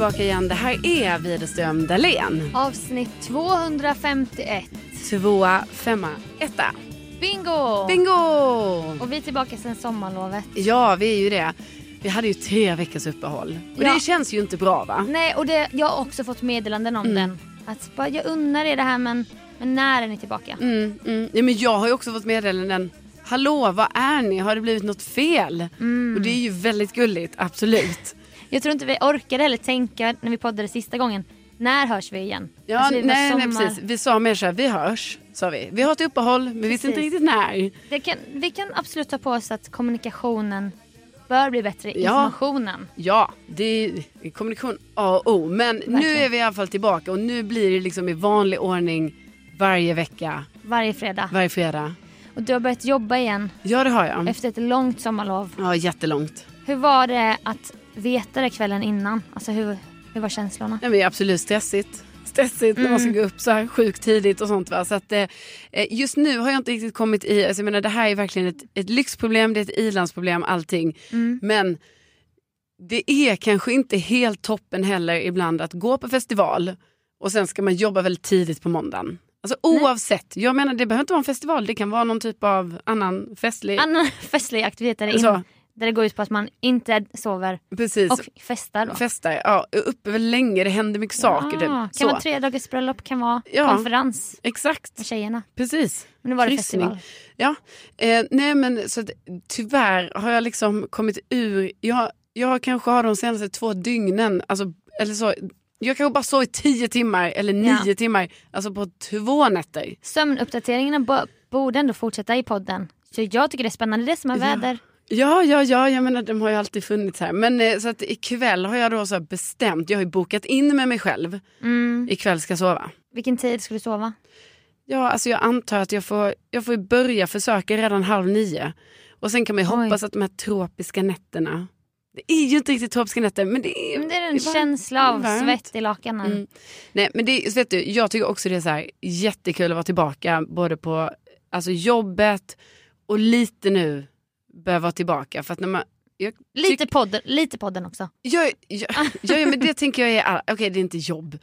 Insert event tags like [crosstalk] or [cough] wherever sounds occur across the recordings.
tillbaka igen. Det här är Widerström Dahlén. Avsnitt 251. Tvåa, femma, etta. Bingo! Bingo! Och vi är tillbaka sen sommarlovet. Ja, vi är ju det. Vi hade ju tre veckors uppehåll. Och Ja. det känns ju inte bra va? Nej, och det, jag har också fått meddelanden om den. Att bara, jag unnar er det här men, men när är ni tillbaka? Mm, mm. Ja, men jag har ju också fått meddelanden. Hallå, vad är ni? Har det blivit något fel? Och det är ju väldigt gulligt, absolut. Jag tror inte vi orkade heller tänka när vi poddade sista gången. När hörs vi igen? Ja, Alltså, var nej, nej, sommar. precis. Vi sa mer så här, vi hörs, sa vi. Vi har ett uppehåll, men vi visste inte riktigt när. Kan, vi kan absolut ta på oss att kommunikationen bör bli bättre. Ja. Informationen. Ja, det är kommunikation A och O. Men nu Verkligen. är vi i alla fall tillbaka och nu blir det liksom i vanlig ordning varje vecka, Varje fredag. varje fredag. Och du har börjat jobba igen Ja, det har jag. efter ett långt sommarlov. Ja, jättelångt. Hur var det att veta det kvällen innan? Alltså hur, hur var känslorna? Nej, men det är absolut stressigt. Stressigt när man ska gå upp så här sjukt tidigt och sånt. Va? Så att, eh, just nu har jag inte riktigt kommit i, alltså, jag menar, det här är verkligen ett, ett lyxproblem, det är ett ilandsproblem, allting. Men det är kanske inte helt toppen heller ibland att gå på festival och sen ska man jobba väldigt tidigt på måndagen. Alltså oavsett, jag menar det behöver inte vara en festival, det kan vara någon typ av annan festlig... Annan [laughs] festlig aktivitet där, in, Så. där det går ut på att man inte sover Precis. och festar då. Festar, ja, uppe länge, det händer mycket saker. Ah, Typ. kan Så. vara tre dagars bröllop, kan vara Ja. konferens Exakt, med tjejerna. precis. Men nu var det Kryssning. festival. Ja, eh, nej men så att, tyvärr har jag liksom kommit ur, jag, jag kanske har de senaste två dygnen, alltså, eller så, jag kanske bara sov i tio timmar eller nio Ja. timmar, alltså på två nätter. Sömnuppdateringarna bo- borde ändå fortsätta i podden. Så jag tycker det är spännande. Det som är väder. Ja, ja, ja, jag menar de har ju alltid funnits här. Men eh, så att ikväll har jag då så bestämt, jag har ju bokat in med mig själv, Mm. ikväll ska jag sova. Vilken tid ska du sova? Ja, alltså jag antar att jag får, jag får börja försöka redan halv nio. Och sen kan man ju Oj. hoppas att de här tropiska nätterna, det är ju inte riktigt tropiska nätter men det är, Men det är en det är känsla av varmt. svett i lakanen. Mm. Nej men det, vet du, jag tycker också det är så här, jättekul att vara tillbaka både på alltså, jobbet och lite nu börja vara tillbaka. För att när man, jag, Lite, podden, lite podden också. jag, jag, [laughs] ja, ja, men det tänker jag är, all- okej det är inte jobb,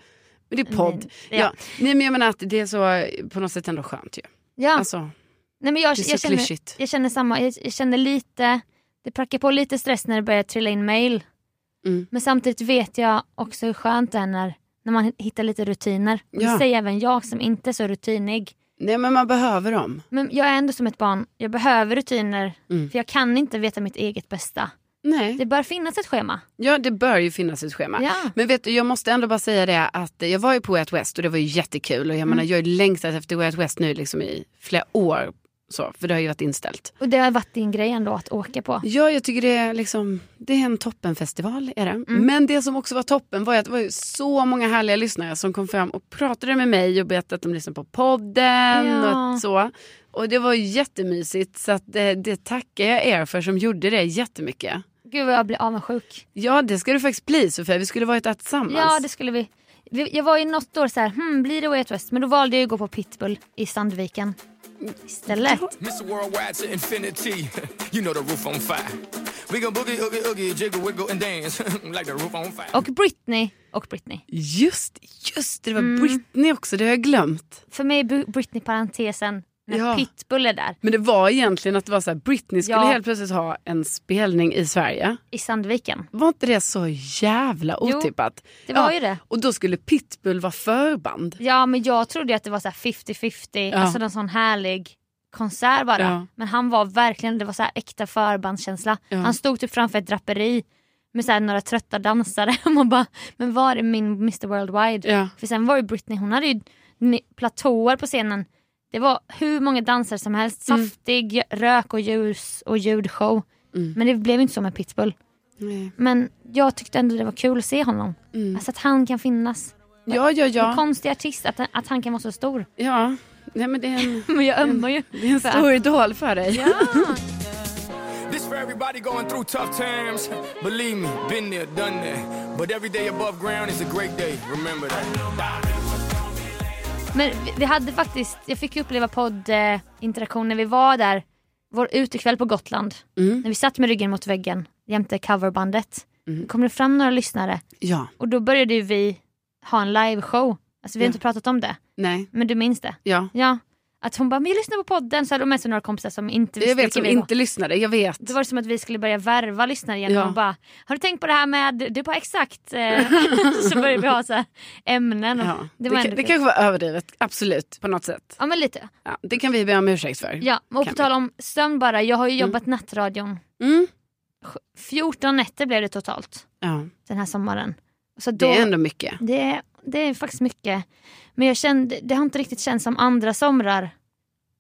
men det är podd. Nej, ja. ja. Nej men jag menar att det är så på något sätt ändå skönt ju. Ja. Alltså, Nej, men jag, det är så jag, känner, jag känner samma. Jag, jag känner lite, det prackar på lite stress när det börjar trilla in mail. Mm. Men samtidigt vet jag också hur skönt det är när, när man hittar lite rutiner. Ja. Det säger även jag som inte är så rutinig. Nej men man behöver dem. Men jag är ändå som ett barn, jag behöver rutiner. Mm. För jag kan inte veta mitt eget bästa. Nej. Det bör finnas ett schema. Ja det bör ju finnas ett schema. Ja. Men vet du jag måste ändå bara säga det att jag var ju på Way Out West och det var ju jättekul. Och jag menar jag har ju längtat efter Way Out West nu liksom i flera år. Så, för det har ju varit inställt. Och det har varit din grej ändå att åka på. Ja jag tycker det är liksom, det är en toppenfestival är det. Mm. Men det som också var toppen var att det var så många härliga lyssnare som kom fram och pratade med mig och berättade att de lyssnade på podden Ja. och så. Och det var jättemysigt så det, det tackar jag er för som gjorde det jättemycket. Gud vad jag blir avundsjuk. Ja det ska du faktiskt bli Sofia, vi skulle varit där tillsammans. Ja det skulle vi. Jag var ju något år så här, hmm, blir det Way West? Men då valde jag att gå på Pitbull i Sandviken. Istället. Mr. Worldwide to infinity. [laughs] you know the roof on fire. We gon' boogie, oogie, oogie, jiggle, wiggle and dance [laughs] like the roof on fire. Och Britney. Och Britney. Just, just det, det var Mm. Britney också, det har jag glömt. För mig är Britney parentesen Ja. Pitbull är där Men det var egentligen att det var så här, Britney skulle Ja. helt plötsligt ha en spelning i Sverige. i Sandviken. Var inte det så jävla Jo, otippat? det var ju det. Och då skulle Pitbull vara förband. Ja men jag trodde att det var så här 50-50, Ja. alltså en sån härlig konsert bara. Ja. Men han var verkligen, det var så här äkta förbandskänsla. Ja. Han stod typ framför ett draperi med så här några trötta dansare. [laughs] Och man bara, men var är min Mr Worldwide? Ja. För sen var ju Britney, hon hade ju platåer på scenen. Det var hur många dansare som helst. Mm. Saftig rök och ljus och ljudshow. Men det blev inte så med Pitbull. Nej. Men jag tyckte ändå det var kul att se honom. Mm. Alltså att han kan finnas. Ja, ja, En ja. konstig artist, att, att han kan vara så stor. ja. Nej, men det är en, [laughs] Men jag ömmar ju. det är en stor idol för dig. Ja. [laughs] This for everybody going through tough times. Believe me, been there, done that. But every day above ground is a great day. Remember that. Men vi, vi hade faktiskt, jag fick uppleva poddinteraktion när vi var där, vår utekväll på Gotland. Mm. När vi satt med ryggen mot väggen jämte coverbandet. kom det fram några lyssnare Ja, och då började vi ha en liveshow. Alltså vi har Ja. inte pratat om det, nej, men du minns det? ja. Ja. Att hon bara, men jag lyssnar på podden, så hade hon med sig några kompisar som inte visste Jag vet som vi var. inte lyssnade, jag vet. Då var det som att vi skulle börja värva lyssnare igen Ja. och bara, har du tänkt på det här med, det är bara exakt. eh, [laughs] så började vi ha så ämnen. Och Ja. Det Det, var det kul. kanske var överdrivet, absolut, på något sätt. Ja men lite. Ja, det kan vi be om ursäkt för. Ja, och på tal om sömn bara, jag har ju jobbat nattradion. Mm. 14 nätter blev det totalt ja. den här sommaren. Så Det då, är ändå mycket. det, är, det är faktiskt mycket. Men jag kände, det har inte riktigt känts som andra somrar.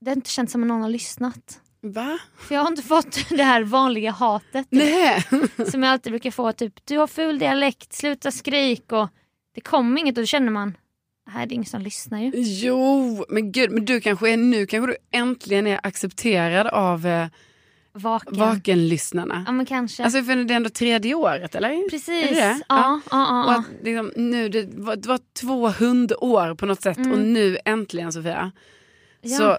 Det har inte känts som att någon har lyssnat. Va? För jag har inte fått [laughs] det här vanliga hatet Nej. [laughs] som jag alltid brukar få. Typ, du har ful dialekt, sluta skrik. Och det kommer inget och då känner man, här är det ingen som lyssnar ju. Jo, men gud, men du kanske är nu kanske du äntligen är accepterad av eh, Vaken. Vakenlyssnarna. Ja men kanske. Alltså för det är ändå tredje året eller? Precis. Är det det? Ja, ja, ja, ja. att liksom, nu, det, var, det var två hundår på något sätt och nu äntligen Sofia Ja. så,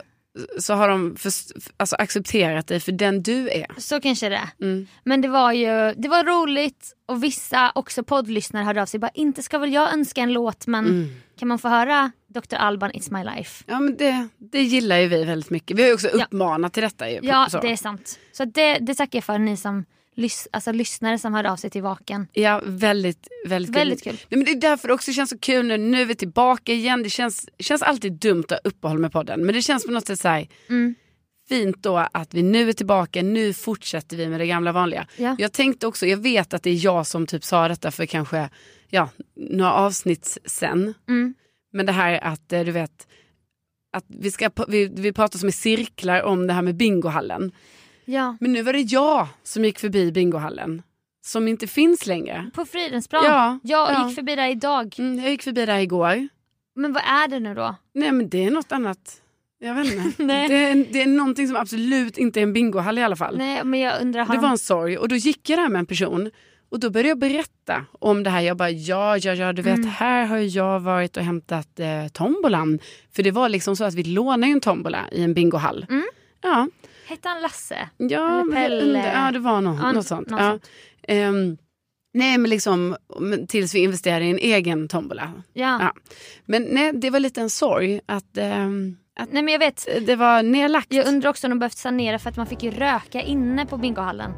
så har de för, alltså, accepterat dig för den du är. Så kanske det är. Mm. Men det var ju det var roligt och vissa också poddlyssnare hörde av sig. Bara, inte ska väl jag önska en låt men Mm. Kan man få höra Dr. Alban It's My Life? Ja men det, det gillar ju vi väldigt mycket. Vi har ju också Ja. uppmanat till detta. Ju, Ja så. det är sant. Så det, det tackar jag för ni som lys- alltså, lyssnare som hörde av sig till Vaken. Ja, väldigt, väldigt, Väldigt kul. Nej, men det är därför det också känns så kul nu. Nu är vi tillbaka igen. Det känns, känns alltid dumt att ha uppehåll med podden. Men det känns på något sätt så här, Mm. fint då att vi nu är tillbaka. Nu fortsätter vi med det gamla vanliga. Ja. Jag tänkte också, jag vet att det är jag som typ sa detta för kanske ja, några avsnitt sen. Mm. Men det här att eh, du vet, att vi, ska, vi, vi pratar som i cirklar om det här med bingohallen. Ja. Men nu var det jag som gick förbi bingohallen. Som inte finns längre. På Fridhemsplan. Ja, jag ja. gick förbi där idag. Mm, jag gick förbi där igår. Men vad är det nu då? Nej men det är något annat. Jag vet inte. [laughs] Nej. det, är, det är någonting som absolut inte är en bingohall i alla fall. Nej men jag undrar, har Det de- var en sorg och då gick jag där med en person och då började jag berätta om det här. Jag bara ja, ja, ja, du vet Mm. här har jag varit och hämtat eh, tombolan. För det var liksom så att vi lånade en tombola i en bingohall. Mm. Ja, Hette han Lasse? ja, Eller Pelle. ja, det var något, Ja, något sånt. något ja. sånt. Ehm, nej, men liksom tills vi investerade i en egen tombola. Ja. Ja. Men nej, det var lite en sorg att, ehm, att Nej men jag vet, det var nedlagt. jag undrar också om de behövt sanera för att man fick ju röka inne på bingohallen.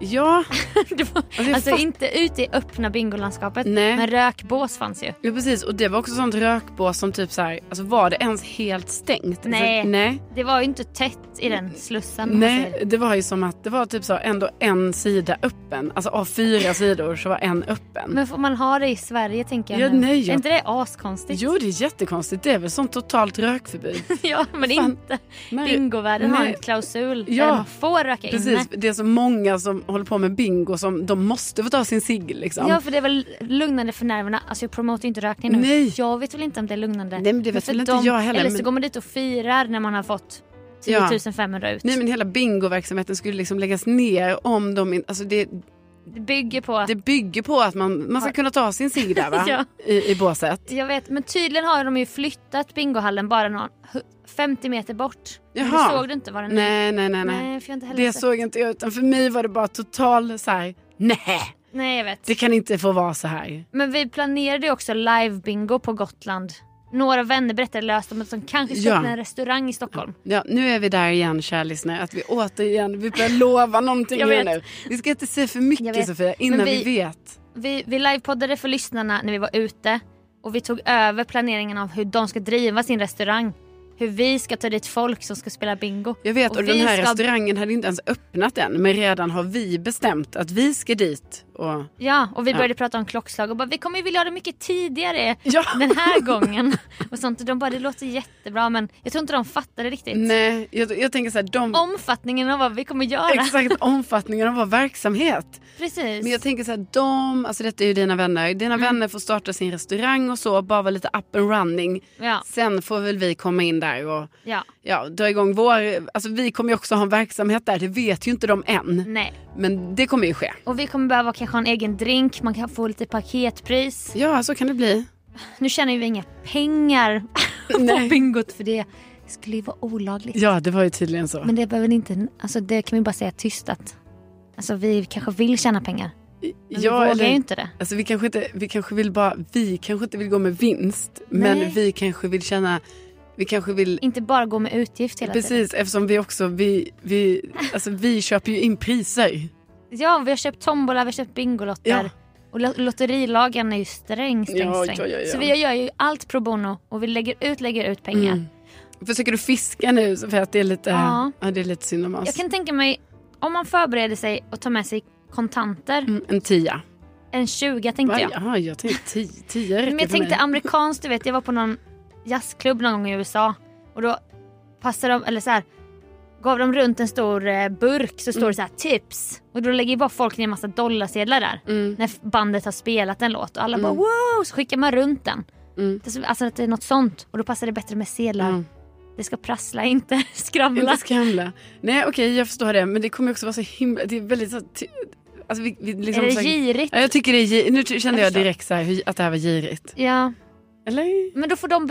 Ja, [laughs] var, jag alltså fatt- inte ute i öppna bingolandskapet Nej. men rökbås fanns ju. ja, precis. Och det var också sånt rökbås som typ så här, alltså var det ens helt stängt? Nej. Alltså, nej. Det var ju inte tätt i den slussen. Nej, det var ju som att det var typ så ändå en sida öppen. Alltså av fyra sidor så var en öppen. Men får man ha det i Sverige tänker jag Ja, nu? nej, jag- Är inte det askonstigt? Jo, det är jättekonstigt. Det är väl sånt totalt rökförbud. [laughs] ja men Fan. inte. Bingovärlden har en klausul Ja. där man får röka inne. Precis, det är så många som håller på med bingo som de måste få ta sin cigg liksom. Ja för det är väl lugnande för nerverna. Alltså jag promotar inte rökning nu. Nej. Jag vet väl inte om det är lugnande. Nej, men det vet väl inte jag heller, Eller så men- går man dit och firar när man har fått Ja. 10 500 ut. Nej men hela bingoverksamheten skulle liksom läggas ner om de alltså det, Det bygger på... det bygger på att man, man ska kunna ta sin cigg där va? [laughs] Ja. I, I båset. Jag vet, men tydligen har de ju flyttat bingohallen bara någon, 50 meter bort. Jaha. du såg du inte var den? Nej nej nej nej. Nej, för jag inte heller Det sett. såg inte jag utan för mig var det bara total så här. nej Nej jag vet. det kan inte få vara så här. Men vi planerade också live-bingo på Gotland. Några vänner berättade löst om att de kanske ska Ja. en restaurang i Stockholm. Ja, nu är vi där igen kära lyssnare, att vi återigen, vi börjar lova någonting [laughs] Jag här vet. nu. Vi ska inte säga för mycket. Sofia innan vi... vi- vet. Vi, vi livepoddade för lyssnarna när vi var ute och vi tog över planeringen av hur de ska driva sin restaurang. Hur vi ska ta dit folk som ska spela bingo. Jag vet och, Och den här ska- restaurangen hade inte ens öppnat än men redan har vi bestämt att vi ska dit. Och... Ja, och vi Ja. började prata om klockslag och bara vi kommer ju vilja ha det mycket tidigare Ja. den här [laughs] gången. Och sånt. Och de bara det låter jättebra men jag tror inte de fattade riktigt. Nej, jag, jag tänker så här, de... Omfattningen av vad vi kommer göra. Exakt [laughs] omfattningen av vår verksamhet. Precis. Men jag tänker så här, de, alltså detta är ju dina vänner, dina Mm. vänner får starta sin restaurang och så, bara vara lite up and running. Ja, Sen får väl vi komma in där och ja, ja, dra igång vår, alltså vi kommer ju också ha en verksamhet där, det vet ju inte de än. nej. Men det kommer ju ske. Och vi kommer behöva kanske ha en egen drink, man kan få lite paketpris. Ja, så kan det bli. Nu tjänar ju vi inga pengar [laughs] på bingot för det skulle ju vara olagligt. Ja, det var ju tydligen så. Men det behöver inte, alltså det kan vi bara säga tyst att alltså vi kanske vill tjäna pengar. Men vi Ja, vågar eller- ju inte det. Alltså vi kanske inte, vi kanske vill bara, vi kanske inte vill gå med vinst. Men Nej. vi kanske vill känna, vi kanske vill Inte bara gå med utgift hela tiden. Precis, eftersom vi också, vi, vi, alltså vi köper ju in priser. Ja, vi har köpt tombola, vi har köpt bingolotter. Ja. Och lo- lotterilagen är ju sträng, sträng, Ja, sträng. ja, ja, ja. Så vi gör ju allt pro bono och vi lägger ut, lägger ut pengar. Mm. Försöker du fiska nu för att det är lite, Ja. ja. det är lite synd om oss. Jag kan tänka mig, om man förbereder sig och tar med sig kontanter, Mm, en tia. en 20 tänkte Va? jag. Jaha, jag tänkte tio, tio räcker Men jag tänkte amerikanskt, du vet jag var på någon jazzklubb någon gång i USA och då passade de, eller så här, gav de runt en stor eh, burk så står det så här tips och då lägger ju bara folk ner en massa dollarsedlar där Mm. när bandet har spelat en låt och alla bara Mm. wow så skickar man runt den. Mm. Alltså att det är något sånt och då passar det bättre med sedlar. Mm. Det ska prassla, [laughs] inte skramla. Inte skramla. Nej okej jag förstår det men det kommer också vara så himla, det är väldigt så, alltså vi, vi liksom är det girigt? ja, Jag tycker det är nu kände Jag jag direkt så här, att det här var girigt. Ja, Eller? men då får de...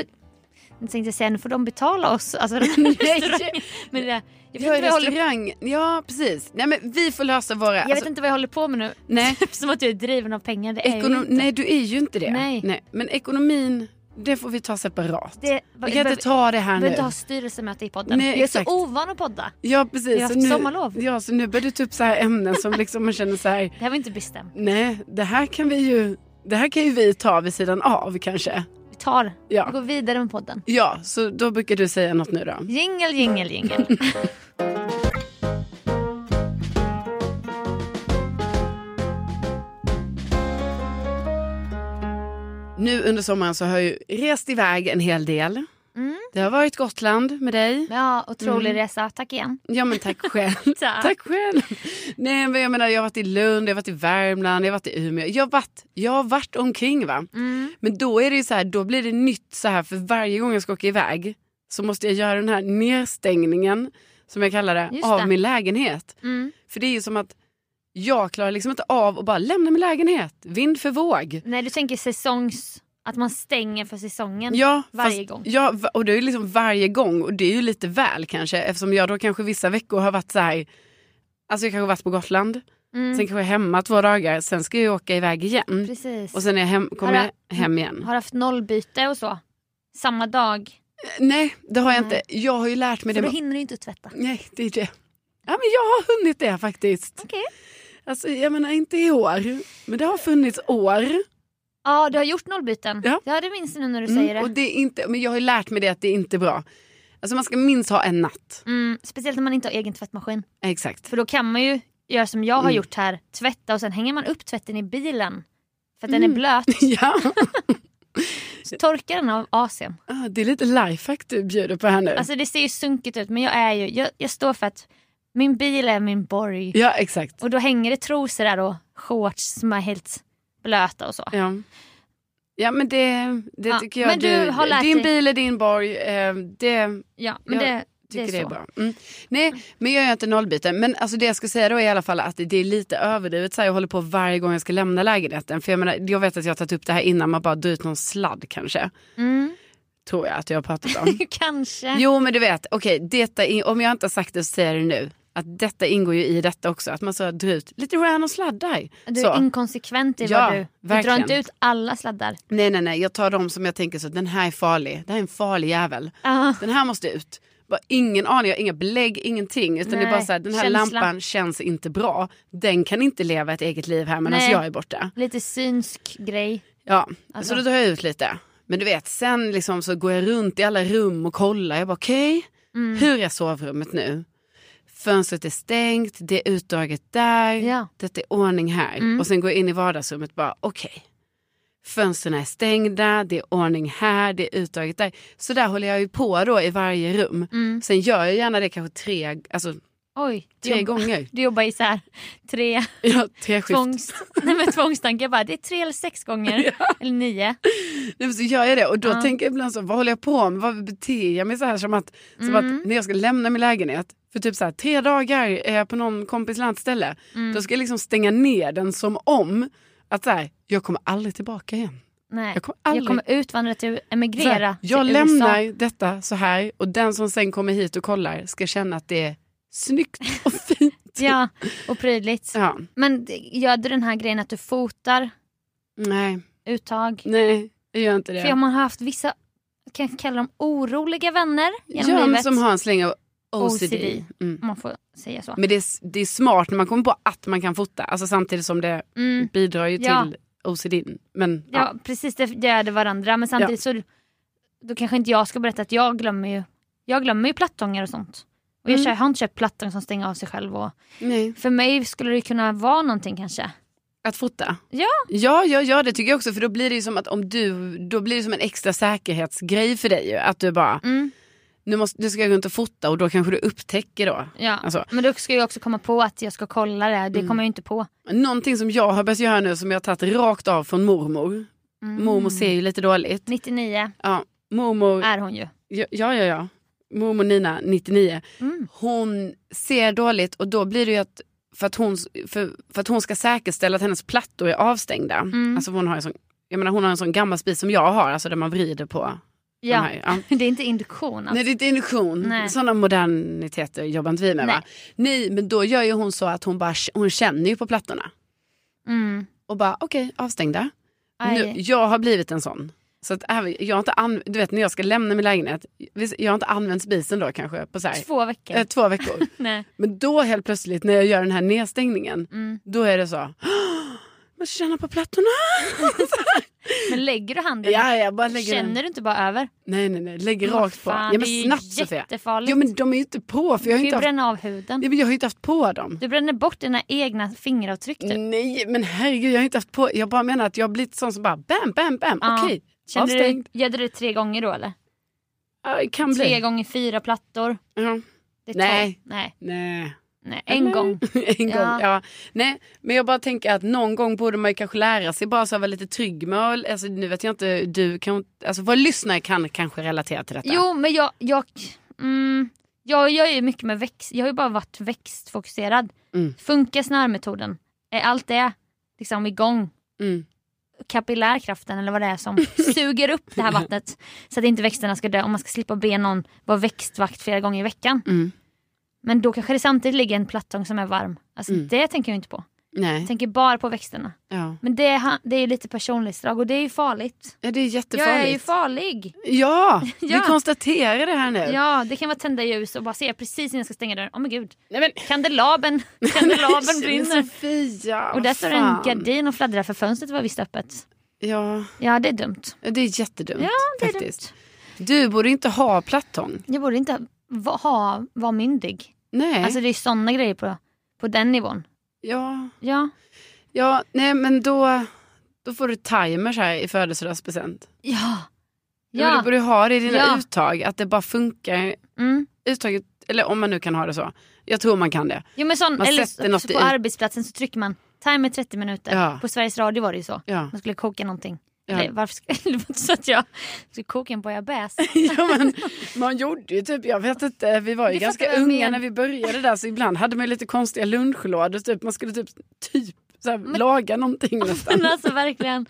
Jag tänkte nu får de betala oss. Alltså, [laughs] restaurangen. men det, jag, vet jag, restaurang, ja precis. Nej men vi får lösa våra, jag alltså, vet inte vad jag håller på med nu. nej. [laughs] Som att jag är driven av pengar. Det är jag Ekonom- inte. nej du är ju inte det. Nej. Men ekonomin, det får vi ta separat. Det, vi kan inte ta det här Vi behöver nu. inte ha styrelsemöte i podden. Nej, jag är exakt. så ovan att podda. Ja precis. Vi har haft nu, sommarlov. Ja så nu börjar du ta upp så här ämnen som [laughs] liksom man känner så här, Det här var inte bestämt. nej det här kan vi ju, det här kan ju vi ta vid sidan av kanske. Tar, Ja. vi går vidare med podden. Ja, så då brukar du säga något nu då. Jingel, jingel, jingel. Nu under sommaren så har jag rest iväg en hel del. Det har varit Gotland med dig. Ja, otrolig Mm. resa. Tack igen. Ja men tack själv. [laughs] Tack. Tack själv. Nej men jag menar jag har varit i Lund, jag har varit i Värmland, jag har varit i Umeå. Jag har varit, jag har varit omkring va. Mm. Men då är det så här, då blir det nytt så här för varje gång jag ska åka iväg så måste jag göra den här nedstängningen som jag kallar det, Just av det. min lägenhet. Mm. För det är ju som att jag klarar liksom inte av att bara lämna min lägenhet, vind för våg. Nej, du tänker säsongs... Att man stänger för säsongen Ja, varje fast, gång. Ja, och det är ju liksom varje gång och det är ju lite väl kanske eftersom jag då kanske vissa veckor har varit så här, alltså jag kanske varit på Gotland, Mm. sen kanske jag är hemma två dagar, sen ska jag åka iväg igen Precis. och sen är jag hem, kommer Har jag hem igen. Har haft nollbyte och så. Samma dag. Nej, det har jag Nej. inte. Jag har ju lärt mig För det. då hinner du inte tvätta. Nej, det är det. Ja, men jag har hunnit det faktiskt. Okej. Alltså, jag menar inte i år, men det har funnits år. Ja, du har gjort nollbyten. Ja. ja det minns jag nu när du Mm, säger det. och det är inte, men jag har ju lärt mig det att det är inte bra. Alltså man ska minst ha en natt. Mm, speciellt när man inte har egen tvättmaskin. Exakt. För då kan man ju göra som jag har Mm. gjort här. Tvätta och sen hänger man upp tvätten i bilen. För att den är Mm. blöt. [laughs] Ja, Så torkar den av AC'n. Ah, det är lite lifehack du bjuder på här nu. Alltså det ser ju sunkigt ut men jag är ju, jag, jag står för att min bil är min borg. ja, exakt. Och då hänger det trosor där och shorts som är helt blöta och så. Ja. Ja men det, det Ja, tycker jag du har lärt Din bil är din borg. Eh, det Ja, men Ja, det, tycker det det är är, så. bra. Mm. Nej, men jag gör inte nollbyte. Men alltså det jag ska säga då är i alla fall att det är lite överdrivet. Så här, jag håller på varje gång jag ska lämna lägenheten. För jag, menar, jag vet att jag har tagit upp det här innan. Man bara drar ut någon sladd kanske. Mm. Tror jag att jag har pratat om. [laughs] Kanske. jo men du vet, okej, detta in, om jag inte har sagt det så säger jag det nu. Att detta ingår ju i detta också. Att man så drar ut lite random sladdar. Du så. är inkonsekvent i Ja, vad du... Du verkligen. drar inte ut alla sladdar. Nej nej nej, jag tar dem som jag tänker så den här är farlig. Det här är en farlig jävel. Ah, Den här måste ut. Bara ingen aning, jag har inga belägg, ingenting. Utan det är Nej, bara så här, den här känsla. lampan känns inte bra. Den kan inte leva ett eget liv här medan Nej. jag är borta. lite synsk grej. Ja, Alltså. så då drar jag ut lite. Men du vet, sen liksom så går jag runt i alla rum och kollar. Jag bara okej, Mm. hur är sovrummet nu? Fönstret är stängt, det är utdraget där, Ja. det är ordning här. Mm. Och sen går jag in i vardagsrummet bara okej. Fönstren är stängda, det är ordning här, det är utdraget där. Så där håller jag ju på då i varje rum. Mm. Sen gör jag gärna det kanske tre, alltså, Oj, du tre jobbar, gånger. [laughs] du jobbar i så här tre [laughs] Ja, tre tvångs, [laughs] nej, men tvångstankar. Bara, det är tre eller sex gånger. Eller nio. Nej, men så gör jag det och då Ja. tänker jag ibland så, vad håller jag på med? Vad beter jag mig så här som att, som Mm. att när jag ska lämna min lägenhet för typ så här, tre dagar jag på någon kompis landställe. Mm. Då ska jag liksom stänga ner den som om att så här, jag kommer aldrig tillbaka igen. Nej. Jag kommer aldrig- Jag kommer utvandra till emigrera här, jag till lämnar USA. detta så här och den som sen kommer hit och kollar ska känna att det är snyggt och [laughs] fint. Ja, och prydligt. Ja. Men gör du den här grejen att du fotar Nej, uttag? nej, jag gör inte det. För man har haft vissa, kan jag kalla dem oroliga vänner genom ja, livet. som har en släng av OCD. OCD. Mm. Om man får säga så. Men det är, det är smart när man kommer på att man kan fota. Alltså samtidigt som det Mm. bidrar ju Ja. till OCD. Men Ja, ja. precis det gör det varandra men samtidigt så då kanske inte jag ska berätta att jag glömmer ju jag glömmer ju plattångar och sånt. Och jag, Mm. har inte köpt plattång som stänger av sig själv. Och nej. för mig skulle det kunna vara någonting kanske. Att fota? Ja. Ja, ja, ja, det tycker jag också. För då blir det ju som att om du, då blir det som en extra säkerhetsgrej för dig. Att du bara, Mm. Nu, måste, nu ska jag gå runt och fota och då kanske du upptäcker då. Ja. Alltså. Men då ska jag också komma på att jag ska kolla det. Det kommer jag inte på. Någonting som jag har börjat göra nu som jag har tagit rakt av från mormor. Mm. Mormor ser ju lite dåligt. 99 Ja, mormor, är hon ju. ja, ja, ja. ja. Mormor Nina, 99. Mm. Hon ser dåligt och då blir det ju att för att hon, för, för att hon ska säkerställa att hennes plattor är avstängda. Mm. Alltså hon har en sån, jag menar hon har en sån gammal spis som jag har, alltså där man vrider på. Ja. här, ja. [laughs] Det är inte induktion alltså. Nej det är inte induktion, Nej. sådana moderniteter jobbar inte vi med va? Nej men då gör ju hon så att hon bara hon känner ju på plattorna. Mm. Och bara okej avstängda. Nu, jag har blivit en sån. Så att jag har inte an, du vet när jag ska lämna min lägenhet, jag har inte använt spisen då kanske på så här, Två veckor. eh, två veckor. [laughs] Nej. Men då helt plötsligt när jag gör den här nedstängningen, Mm. då är det så. "Åh, Man känner på plattorna. [laughs] Men lägger du handen Ja, jag bara lägger Känner den. du inte bara över? Nej, nej, nej. Lägger Vad rakt på. fan, Ja, det är ju men snabbt Sofia. jättefarligt. Jo, men de är ju inte på. För jag Du har kan inte ju haft, bränna av huden. ja, men jag har ju inte haft på dem. Du bränner bort dina egna fingeravtryck typ. Nej, men herregud, jag har inte haft på. Jag bara menar att jag har blivit sån som bara bam, bam, bam. Ja. Okej, Kände du, avstängd. gör du det tre gånger då eller? Ja, det kan bli. Tre gånger fyra plattor. Ja. Det är Nej. Nej. Nej. Nej. En gång. [laughs] en gång, Ja. ja. Nej, men jag bara tänker att någon gång borde man ju kanske lära sig bara så att vara lite trygg med alltså, nu vet jag inte, du kan, alltså våra lyssnare kan kanske relatera till detta. Jo men jag, jag, mm, jag gör ju mycket med växt. Jag har ju bara varit växtfokuserad. Mm. Funkar snörmetoden? Är allt det liksom igång? Mm. kapillärkraften eller vad det är som [laughs] suger upp det här vattnet så att inte växterna ska dö om man ska slippa be någon vara växtvakt flera gånger i veckan. Mm. Men då kanske det samtidigt ligger en plattång som är varm. Alltså Mm. det tänker jag inte på. Nej. Jag tänker bara på växterna. Ja. Men det det är lite personlighetsdrag och det är ju farligt. ja, det är Jag jättefarligt. är ju farlig. Ja, [laughs] vi Ja. konstaterar det här nu. Ja, det kan vara tända ljus och bara se precis innan jag ska stänga dörren. Åh men gud, Nej, men... kandelabern, [laughs] kandelabern brinner. Sofia, Och där står en gardin och fladdrar för fönstret var visst öppet. Ja, Ja det är dumt. det är jättedumt Ja det är faktiskt. dumt. Du borde inte ha plattång. Jag borde inte ha, vara myndig. Nej. Alltså det är sådana grejer på, på den nivån. ja. Ja. ja, nej men då, då får du timers här i födelsedagspresent. Ja. Ja. Du Ja. borde ha det i dina Ja. uttag, att det bara funkar. Mm. Uttaget, eller om man nu kan ha det så. Jag tror man kan det. Jo, men sån, Man eller sätter så, något så i- på arbetsplatsen så trycker man timer 30 minuter. Ja. På Sveriges Radio var det ju så. Ja. Man skulle koka någonting. Ja. Eller, varför ska, [laughs] det var inte så att jag skulle koka en bouillabaisse. [laughs] ja, men [laughs] man gjorde ju typ, jag vet inte, vi var ju Det ganska unga men- när vi började där så ibland hade man lite konstiga lunchlådor. Typ, man skulle typ, typ här, laga någonting nästan. Men alltså verkligen,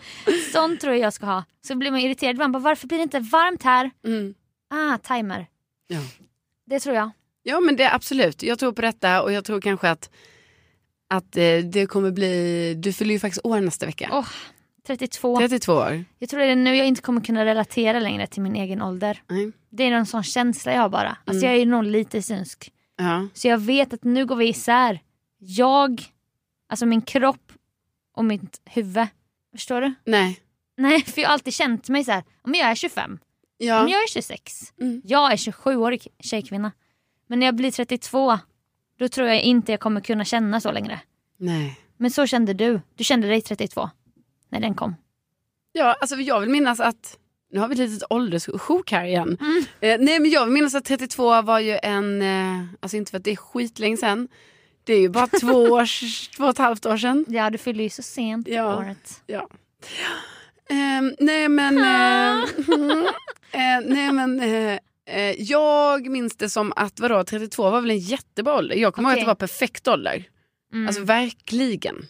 sånt tror jag jag ska ha. Så blir man irriterad ibland. Bara, Varför blir det inte varmt här? Mm. Ah, timer. Ja. Det tror jag. ja men det är absolut, jag tror på detta och jag tror kanske att, att eh, det kommer bli, du fyller ju faktiskt år nästa vecka. Åh, 32. 32 år. Jag tror det är nu jag inte kommer kunna relatera längre till min egen ålder. Nej. Det är någon sån känsla jag har bara. Alltså Mm. jag är nog lite synsk. Ja. Så jag vet att nu går vi isär. Jag, alltså min kropp och mitt huvud. Förstår du? Nej. Nej, för jag har alltid känt mig så här. Om jag är 25, Ja. om jag är 26. Mm. Jag är 27-årig tjejkvinna. Men när jag blir 32, då tror jag inte jag kommer kunna känna så längre. Nej. Men så kände du. Du kände dig 32 när den kom. Ja, alltså jag vill minnas att, nu har vi ett litet ålderssjok här igen. Mm. Eh, nej men jag vill minnas att 32 var ju en, eh, alltså inte för att det är skitlänge sedan. Det är ju bara två, [laughs] års, två och ett halvt år sedan. Ja, du fyllde ju så sent Ja. året. Ja. Ehm, nej men, [laughs] eh, [laughs] eh, nej men eh, eh, jag minns det som att vadå, 32 var väl en jättebra ålder. Jag kommer ihåg Okej. att det var perfekt ålder. Mm. Alltså verkligen.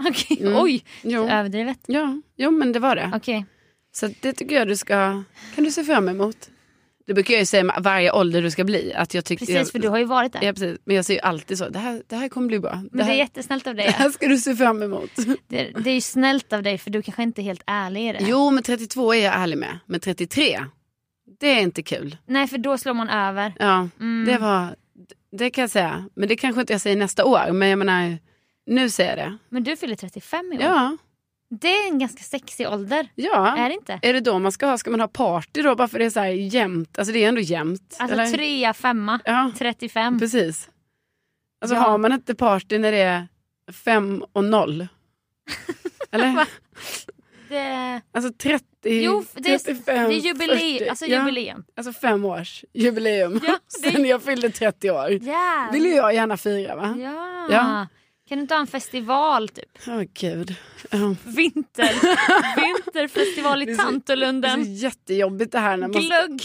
[laughs] Okej, Mm. oj, Jo. överdrivet. Ja, jo men det var det. Okej. Så det tycker jag du ska, kan du se fram emot. Det brukar jag ju säga med varje ålder du ska bli. Att jag Precis jag, för du har ju varit där. Ja, precis. Men jag säger ju alltid så, det här, det här kommer bli bra. Men Det det är här, jättesnällt av [laughs] det dig. här ska du se fram emot. Det, det är ju snällt av dig för du kanske inte är helt ärlig i det. Jo, men 32 är jag ärlig med. Men 33, det är inte kul. Nej för då slår man över. Ja, Mm. det var, det kan jag säga. Men det kanske inte jag säger nästa år. Men jag menar, nu säger jag det. Men du fyller 35 i år. Ja, Det är en ganska sexig ålder. ja. Är det inte? Är det då man ska ha? Ska man ha party då bara för det är så här jämnt? Alltså det är ändå jämnt. Alltså eller? trea, femma, Ja, 35. precis. Alltså Ja. har man inte party när det är fem och noll? [laughs] Eller? Det, Alltså 30, jo, det är, 35, det är jubileum. 40. Alltså ja, jubileum. alltså fem års jubileum. Ja, [laughs] det- Sen jag fyllde 30 år. Ja. vill ju jag gärna fira va? ja. Ja. Kan du inte ha en festival typ? Åh gud. Ja. Vinter. [laughs] Vinterfestival i så- Det är Tantolunden. så jättejobbigt det här när man, Glögg.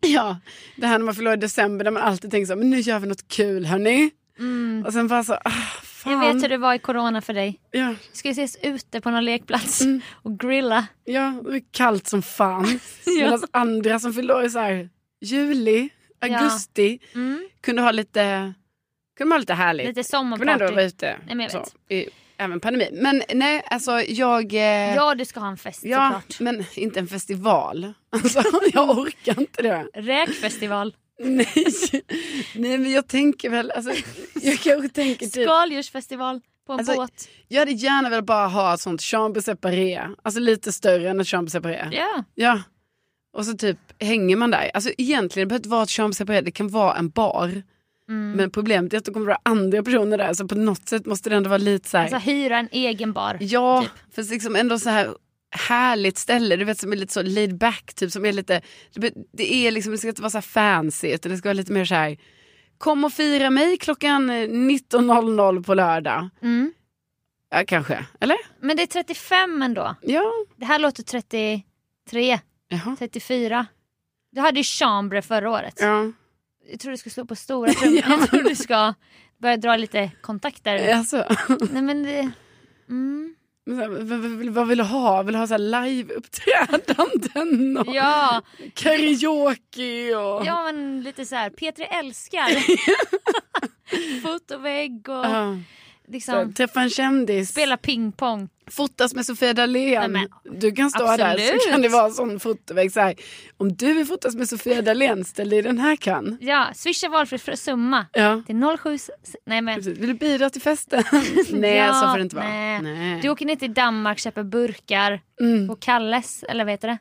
ja, det här när man fyller år i december där man alltid tänker så men nu gör vi något kul hörni. Mm. Och sen bara så, ah. Jag vet hur det var i corona för dig. Ja, Vi ska ses ute på någon lekplats Mm. och grilla. ja, det är kallt som fan. [laughs] Ja. Medan andra som fyller år i så här, juli, Ja. augusti Mm. kunde ha lite, kunde ha lite härligt. Lite kunde ändå vara sommarparty. ute. men jag så, vet. i, även pandemi. Men nej, alltså jag... Eh, Ja, du ska ha en fest ja, såklart. men inte en festival. [laughs] Alltså, jag orkar inte det. Räkfestival. Nej, nej men jag tänker väl, alltså, jag kanske tänker typ, Skaldjursfestival på en Alltså, båt. jag hade gärna velat bara ha ett sånt chambre separé, alltså lite större än ett chambre separé. Ja. Ja. Och så typ hänger man där. Alltså egentligen det behöver inte vara ett chambre separé, det kan vara en bar. Mm. Men problemet är att det kommer vara andra personer där, så på något sätt måste det ändå vara lite så här. Alltså hyra en egen bar. Ja, typ. för liksom ändå så här härligt ställe, du vet som är lite så laid back, typ som är lite, det är liksom, det ska inte vara så här fancy utan det ska vara lite mer så här, kom och fira mig klockan 19.00 på lördag. Mm. Ja kanske, eller? Men det är 35 ändå. Ja. Det här låter 33, Jaha. 34. Du hade ju chambre förra året. Ja. Jag tror du ska slå på stora [laughs] trummor. Ja. Jag tror du ska börja dra lite kontakter. Alltså. Nej men det... Mm. Men vad, vill du ha? Vill du ha live-uppträdanden och Ja, karaoke och... ja men lite så här. Petri älskar. [laughs] Fotovägg och Ja. Liksom träffa en kändis, spela pingpong. fotas med Sofia Dalén. Du kan stå där absolut. så kan det vara en sån fotovägg. Så här, om du vill fotas med Sofia Dalén, ställ dig i den här kan. Ja, swisha valfri för summa. Ja. Till 07... Nej men. Precis. Vill du bidra till festen? [laughs] nej, Ja, så får det inte vara. nej. Nej. Du åker ner till Danmark, köper burkar Mm. på Kalles, eller vad heter det?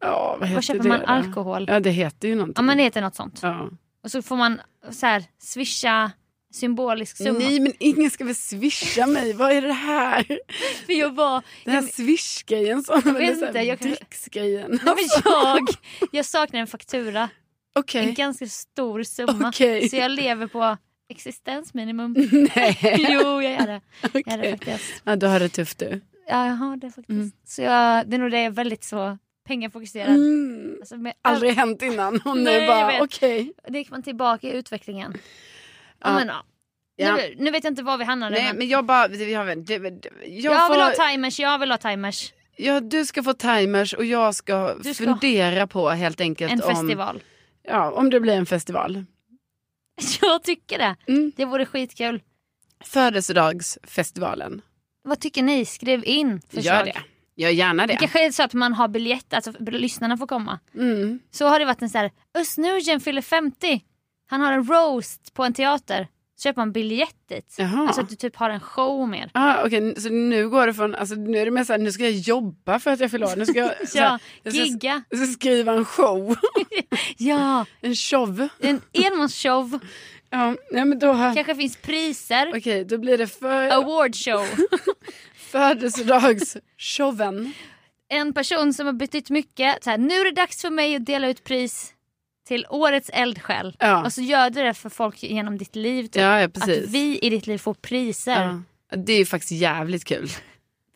Ja, vad heter Var köper det man då? alkohol? Ja, det heter ju någonting. Ja men det heter något sånt. Ja. Och så får man så här swisha symbolisk summa. Nej, men ingen ska väl swisha mig. Vad är det här? [laughs] För jag var... Den här swish-grejen jag vet inte, jag kan- dricksgrejen. Nej, [laughs] jag, jag saknar en faktura. Okej. En ganska stor summa. Okej. Så jag lever på existensminimum. [laughs] Nej. jo, jag gör det. Jag gör det faktiskt. Ja, du har det tufft du. Ja, jag har det faktiskt. Mm. Så jag, det är nog det jag är väldigt så pengafokuserad. Mm. Alltså med Aldrig hänt innan. Och Nej, nu jag bara okej. Det gick man tillbaka i utvecklingen. Ja. Men, ja. Ja. Nu, nu vet jag inte var vi hamnade. Nej men men jag bara, jag, jag, jag får, vill ha timers, jag vill ha timers. ja, du ska få timers och jag ska, ska- fundera på helt enkelt En om, festival. ja, om det blir en festival. [laughs] Jag tycker det. Mm. Det vore skitkul. Födelsedagsfestivalen. Vad tycker ni? Skriv in förslag. Gör det. Gör gärna Det det. kanske är så att man har biljett, alltså lyssnarna får komma. Mm. Så har det varit en så här, Özz fyller 50. Han har en roast på en teater. Så köper man biljett dit. Jaha. Alltså att du typ har en show mer. Ah, Okej, så nu går det från, alltså, nu är det mer såhär, nu ska jag jobba för att jag fyller. Nu ska jag, [laughs] Ja, jag ska, gigga. jag ska skriva en show. [laughs] Ja, En show. en enmansshow. Ja, nej, men då, har- Kanske finns priser. okej, då blir det för, Awardshow. [laughs] födelsedagsshowen. En person som har betytt mycket. Så här, nu är det dags för mig att dela ut pris till årets eldsjäl. Ja. Och så gör du det för folk genom ditt liv. Typ. Ja, ja, Att vi i ditt liv får priser. Det är ju faktiskt jävligt kul.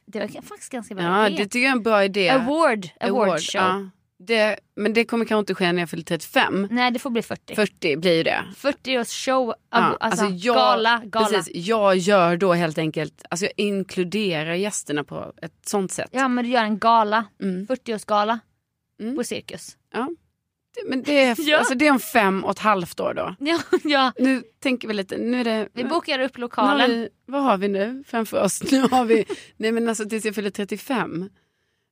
Det var faktiskt ganska bra Ja, idé. det tycker jag är en bra idé. Award, awardshow. ja. det, men det kommer kanske inte ske när jag fyller 35. Nej det får bli 40. 40 blir ju det. 40 års show, Ja, aw- alltså, jag, gala, gala. Precis, jag gör då helt enkelt, alltså jag inkluderar gästerna på ett sånt sätt. Ja men du gör en gala, Mm. 40-årsgala Mm. på Cirkus. Ja. Men det är, Ja. alltså, det är om fem och ett halvt år då. Ja, [laughs] ja. Nu tänker vi lite, nu är det... Vi bokar upp lokalen. vi, vad har vi nu framför oss? Nu har vi, nej men alltså tills jag fyller 35.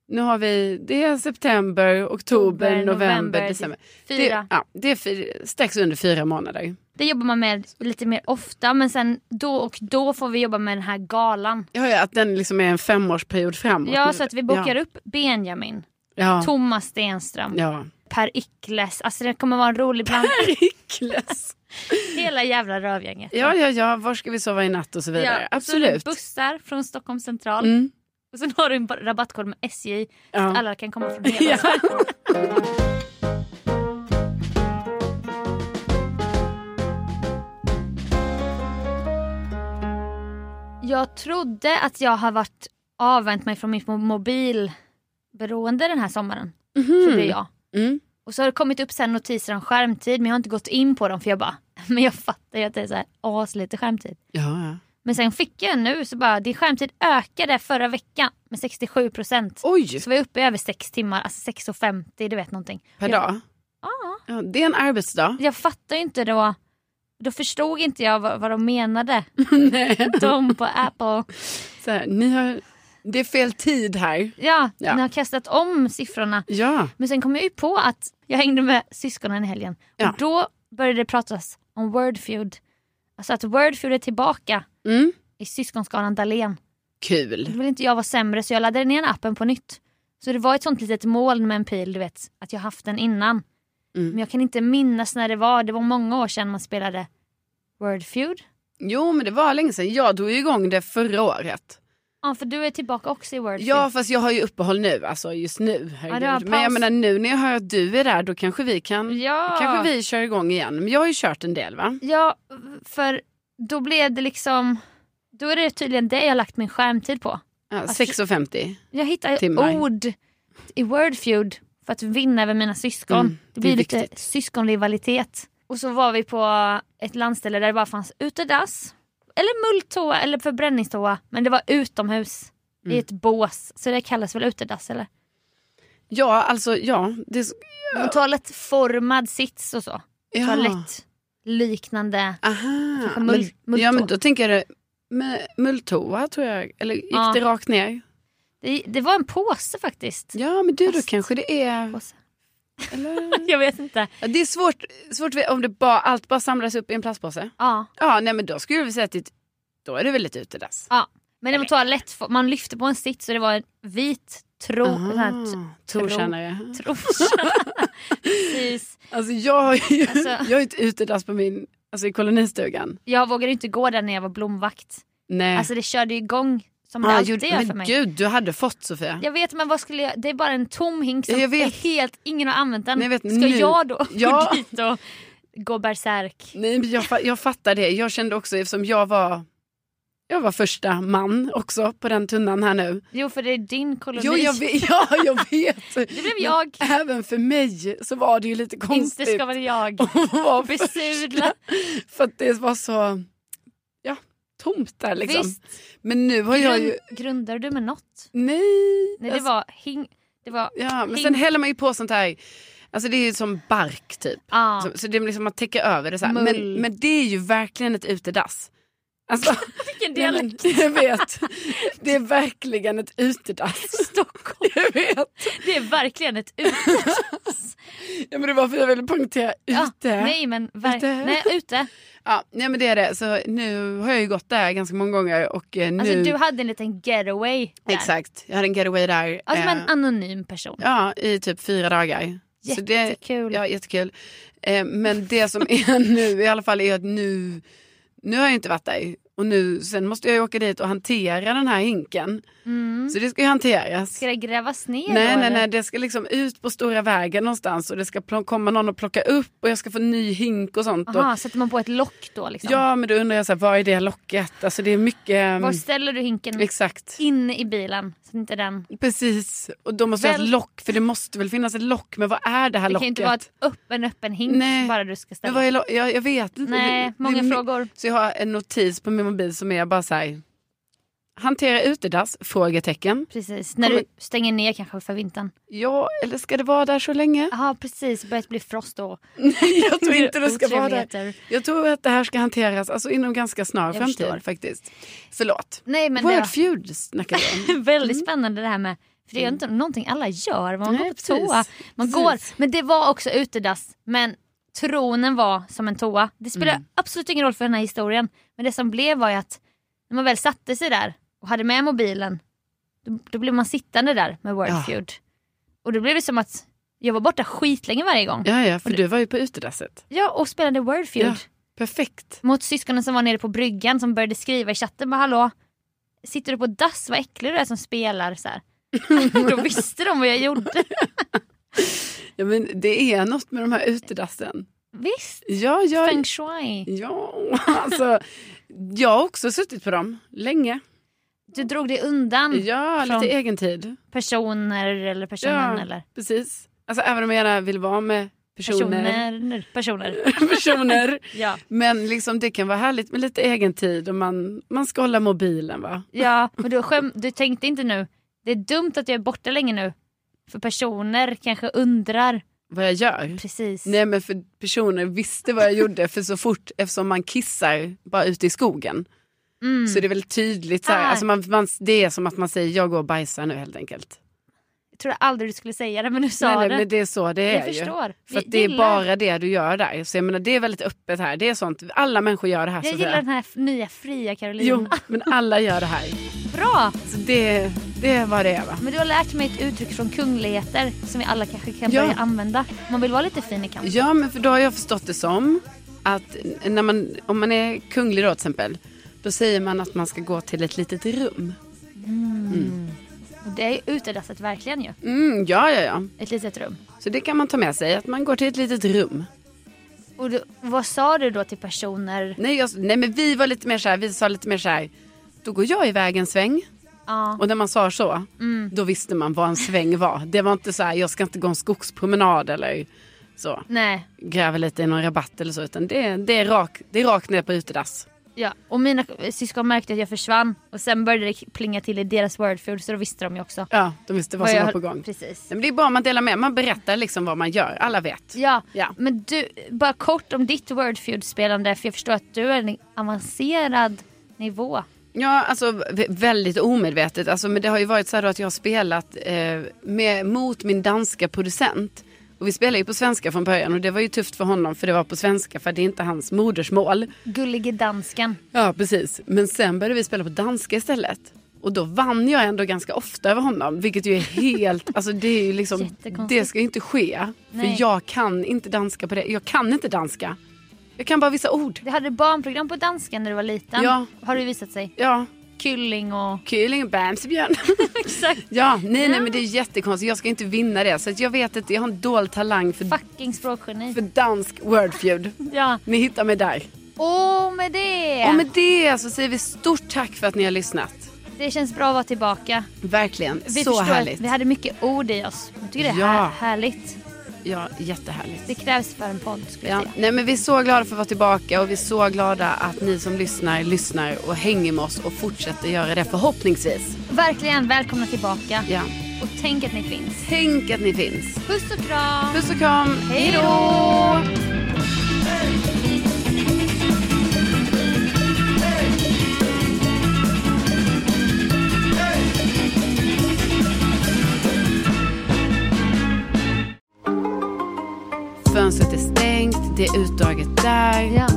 Nu har vi, det är september, oktober, november, november, december. Fyra. Det, ja, det är fyra, strax under fyra månader. Det jobbar man med lite mer ofta men sen då och då får vi jobba med den här galan. Ja, ja, att den liksom är en femårsperiod framåt. Ja så att vi bokar ja. upp Benjamin, Ja. Thomas Stenström, Ja. Per Ickles. Alltså det kommer vara en rolig bland Rikles. [laughs] hela jävla rövgänget. Ja, ja, ja, var ska vi sova i natt och så vidare. Ja, Absolut. Så bussar från Stockholm central. Mm. Och sen har du en rabattkod med SJ. Så Ja. att alla kan komma från hela Ja. Jag trodde att jag har varit avvänt mig från mitt mo- mobilberoende den här sommaren. Trodde jag. Mm. Och så har det kommit upp sen notiser om skärmtid men jag har inte gått in på dem för jag bara, [laughs] men jag fattar ju att det är så här aslite skärmtid. Ja, ja. Men sen fick jag nu så bara, din skärmtid ökade förra veckan med 67 procent. Oj, Så vi är uppe i över 6 timmar, alltså 6.50 du vet någonting. per jag, dag. Ja. Ja, det är en arbetsdag. Jag fattar ju inte då, då förstod inte jag vad, vad de menade. [laughs] De på Apple. Så här, ni har, det är fel tid här. Ja, Ja. ni har kastat om siffrorna. Ja, Men sen kom jag ju på att jag hängde med syskonen i helgen. Ja. Och då började det pratas om Wordfeud. Alltså att Wordfeud är tillbaka mm. i syskonskaran Dahlén. kul. Då vill inte jag vara sämre så jag laddade ner appen på nytt. Så det var ett sånt litet moln med en pil, du vet, att jag haft den innan. Mm. Men jag kan inte minnas när det var, det var många år sedan man spelade Wordfeud. Jo, men det var länge sedan. Jag drog igång det förra året. Ja, för du är tillbaka också i Wordfeud. Ja, fast jag har ju uppehåll nu, alltså just nu. har men jag menar nu när jag hör att du är där, då kanske vi kan, ja. kanske vi kör igång igen. Men jag har ju kört en del va? Ja, för då blev det liksom, då är det tydligen det jag lagt min skärmtid på. Ja, Alltså, 6.50. Jag hittar Timmar. ord i Wordfeud för att vinna över mina syskon. Mm, det det blir lite viktigt. syskonrivalitet. Och så var vi på ett landställe där det bara fanns utedass. Eller mulltoa eller förbränningstoa. Men det var utomhus. I Mm. ett bås. Så det kallas väl utedass eller? Ja, alltså ja. Det, En toalettformad sits och så. ja. Toalettliknande. Aha. Kanske Men, mull- ja, men då tänker jag det, mulltoa tror jag. Eller gick Ja. det rakt ner? Det, det var en påse faktiskt. Ja, men du då Fast- kanske det är... Påse. Eller? [laughs] Jag vet inte. Det är svårt, svårt om det bara, allt bara samlas upp i en plastpåse. Ja. Ja, nej men då skulle vi säga att det, då är det väl ett utedass. ja. Men det var toalett, man lyfte på en sits och det var en vit tro. Aha, Trotjänare. trosor. [laughs] Precis. Alltså jag har ju Alltså- [laughs] jag har ett utedass på min, alltså i kolonistugan. Jag vågade inte gå där när jag var blomvakt. Nej. Alltså det körde igång som ah, alltid gjorde- gör för men mig. gud, du hade fått Sofia. Jag vet men vad skulle jag, det är bara en tom hink som Ja, jag vet. är helt, ingen har använt den. Men jag vet, Ska nu- jag då Ja. gå dit och gå bärsärk? Nej, jag, jag fattar det. Jag kände också eftersom jag var, jag var första man också på den tunnan här nu. Jo för det är din koloni. Jo, jag vet. [laughs] Ja, jag vet. [laughs] Det blev jag. Men Även för mig så var det ju lite konstigt. Inte ska väl jag [laughs] besudla. För att det var så tomt där liksom. Visst. Men nu har jag ju... Grund, grundar du med något? Nej. Nej det alltså, var hing... Det var... ja, men hing- sen häller man ju på sånt här, alltså det är ju som bark typ. Ah. Så, så det är liksom man täcker över det så. Men, men det är ju verkligen ett utedass. Alltså, [laughs] Vilken nej, men, dialekt. jag vet. Det är verkligen ett utedass. [laughs] Stockholm. Jag vet. Det är verkligen ett ute. [laughs] Ja, men det var för jag ville poängtera Ja, ute. nej men Ute. nej, ute. Ja, nej men det är det. Så nu har jag ju gått där ganska många gånger och eh, nu... Alltså du hade en liten getaway där. Exakt, jag hade en getaway där. Alltså eh, en anonym person. Ja, i typ fyra dagar. Så det, Jättekul. ja, jättekul. Eh, men det som är nu i alla fall är att nu, nu har jag inte varit där. Och nu, sen måste jag ju åka dit och hantera den här hinken. Mm. Så det ska ju hanteras. Ska det grävas ner Nej, då, nej, nej, det ska liksom ut på stora vägen någonstans och det ska komma någon och plocka upp och jag ska få ny hink och sånt. Och, Aha, sätter man på ett lock då liksom? ja, men då undrar jag så här, vad är det locket? Alltså det är mycket... mm, Var ställer du hinken Exakt. inne i bilen? Så inte den... Precis, och då måste jag ha Väl- ett lock för det måste väl finnas ett lock. Men vad är det här Det kan locket? ju inte vara ett öppen öppen hink Nej. bara du ska Men ställa. vad är lo- jag, jag vet inte. Nej, Det- många det frågor. Så jag har en notis på min mobil som är bara så här. Hantera utedass? Frågetecken. Precis, när du stänger ner kanske för vintern. Ja, eller ska det vara där så länge? Ja precis, börjat bli frost då. [laughs] jag tror inte det [laughs] ska vara där. Jag tror att det här ska hanteras alltså, inom ganska snar Jag framtid förstår. faktiskt. Förlåt. Nej men det Wordfeud snackar vi om. [laughs] väldigt spännande det här med för det är ju inte någonting alla gör. Man Nej, går på toa. Man Precis. går. Men det var också utedass. Men tronen var som en toa. Det spelar Mm. absolut ingen roll för den här historien. Men det som blev var ju att när man väl satte sig där och hade med mobilen då, då blev man sittande där med Wordfeud. Och då blev det som att jag var borta skitlänge varje gång. Ja, ja, för du var ju på utedasset. Ja, och spelade Wordfeud. Ja. Perfekt. Mot syskonen som var nere på bryggan som började skriva i chatten. Bara, Hallå, sitter du på dass? Vad äcklig du är som spelar. Så här. [laughs] Då visste de vad jag gjorde. [laughs] Ja, men det är något med de här utedassen. Visst, Ja, ja, feng shui. ja, alltså. Jag har också suttit på dem länge. Du drog dig undan Ja, lite egen tid. personer eller personen Ja, eller precis. Alltså även om jag gärna vill vara med personer. personer. Personer. [laughs] personer. [laughs] Ja. Men liksom, det kan vara härligt med lite egen tid och man, man ska hålla mobilen va. ja, och du, skäm, du tänkte inte nu, det är dumt att jag är borta länge nu. För personer kanske undrar. Vad jag gör. Precis. Nej men för personer visste vad jag gjorde för så fort eftersom man kissar bara ute i skogen. Mm. Så det är väldigt tydligt så här, Ah. alltså man, man, det är som att man säger jag går och bajsar nu helt enkelt. Jag trodde aldrig du skulle säga det men du sa Nej, nej, det. men det är så det är jag ju. förstår. För det är gillar- bara det du gör där. Så jag menar det är väldigt öppet här. Det är sånt, alla människor gör det här Jag Sofia. gillar den här nya fria Carolina. Jo, men alla gör det här. Bra! Så det, det vad det va. Men du har lärt mig ett uttryck från kungligheter som vi alla kanske kan Ja. börja använda. Man vill vara lite fin i kanten. Ja men för då har jag förstått det som att när man, om man är kunglig då till exempel. Då säger man att man ska gå till ett litet rum. Och det är utedasset verkligen ju. Mm, ja, ja, ja. Ett litet rum. Så det kan man ta med sig, att man går till ett litet rum. Och du, vad sa du då till personer? Nej, jag, nej men vi var lite mer så här, vi sa lite mer så här. Då går jag iväg en sväng. Ja. Och när man sa så, då visste man vad en sväng var. Det var inte så här, jag ska inte gå en skogspromenad eller så. Nej. Gräva lite i någon rabatt eller så. Utan det, det, är, rak, det är rakt ner på utedass. Ja. Och mina syskon märkte att jag försvann. Och sen började det plinga till i deras wordfood så då visste de ju också. Ja, de visste vad som jag var på gång. Precis. Nej, men det är bara man delar med, man berättar liksom vad man gör. Alla vet. Ja. Ja. men du, bara kort om ditt wordfeud-spelande för jag förstår att du är en avancerad nivå. Ja, alltså vä- väldigt omedvetet. Alltså, men det har ju varit så här att jag har spelat eh, med, mot min danska producent. Och vi spelar ju på svenska från början och det var ju tufft för honom för det var på svenska för det är inte hans modersmål. Gullige dansken. Ja, precis. Men sen började vi spela på danska istället. Och då vann jag ändå ganska ofta över honom. Vilket ju är helt, alltså det är ju liksom, [laughs] det ska ju inte ske. Nej. För jag kan inte danska på det. Jag kan inte danska. Jag kan bara vissa ord. Du hade barnprogram på danska när du var liten. Ja. Har det visat sig. Ja, Kylling och... kylling och bamsebjörn. [laughs] Exakt. Ja, nej, Ja. nej men det är jättekonstigt. Jag ska inte vinna det. Så att jag vet att jag har en dold talang för, Fucking språkgeni. för dansk wordfeud. [laughs] Ja. Ni hittar mig där. Och med det. Och med det så säger vi stort tack för att ni har lyssnat. Det känns bra att vara tillbaka. Verkligen. Vi så härligt. vi hade mycket ord i oss. Jag tycker det är Ja. här- härligt. Ja, jättehärligt. Det krävs för en podd skulle jag Ja, säga. nej, men vi är så glada för att vara tillbaka och vi är så glada att ni som lyssnar, lyssnar och hänger med oss och fortsätter göra det förhoppningsvis. Verkligen välkomna tillbaka. Ja. Och tänk att ni finns. Tänk att ni finns. Puss och kram. Puss och kram. Hej då. Det är utdraget där. Ja.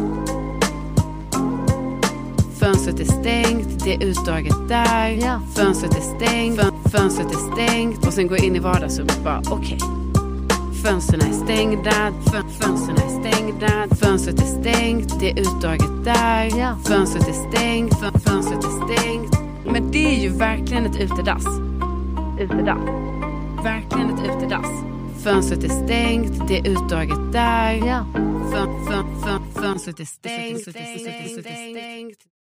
Fönstret är stängt, det är utdraget där. Ja. Fönstret är stängt, fön- fönstret är stängt. Och sen går jag in i vardagsrummet bara, okej. Fönstren är stängda, fön- fönstren är stängda. Fönstret är stängt, det är utdraget där. Ja. Fönstret är stängt, fön- fönstret är stängt. Men det är ju verkligen ett utedass. Utedass. Verkligen ett utedass. Fönstret är stängt, det är utdraget där. Ja. Fön, fön, fön, fönstret är stängt. stängt, stängt, stängt.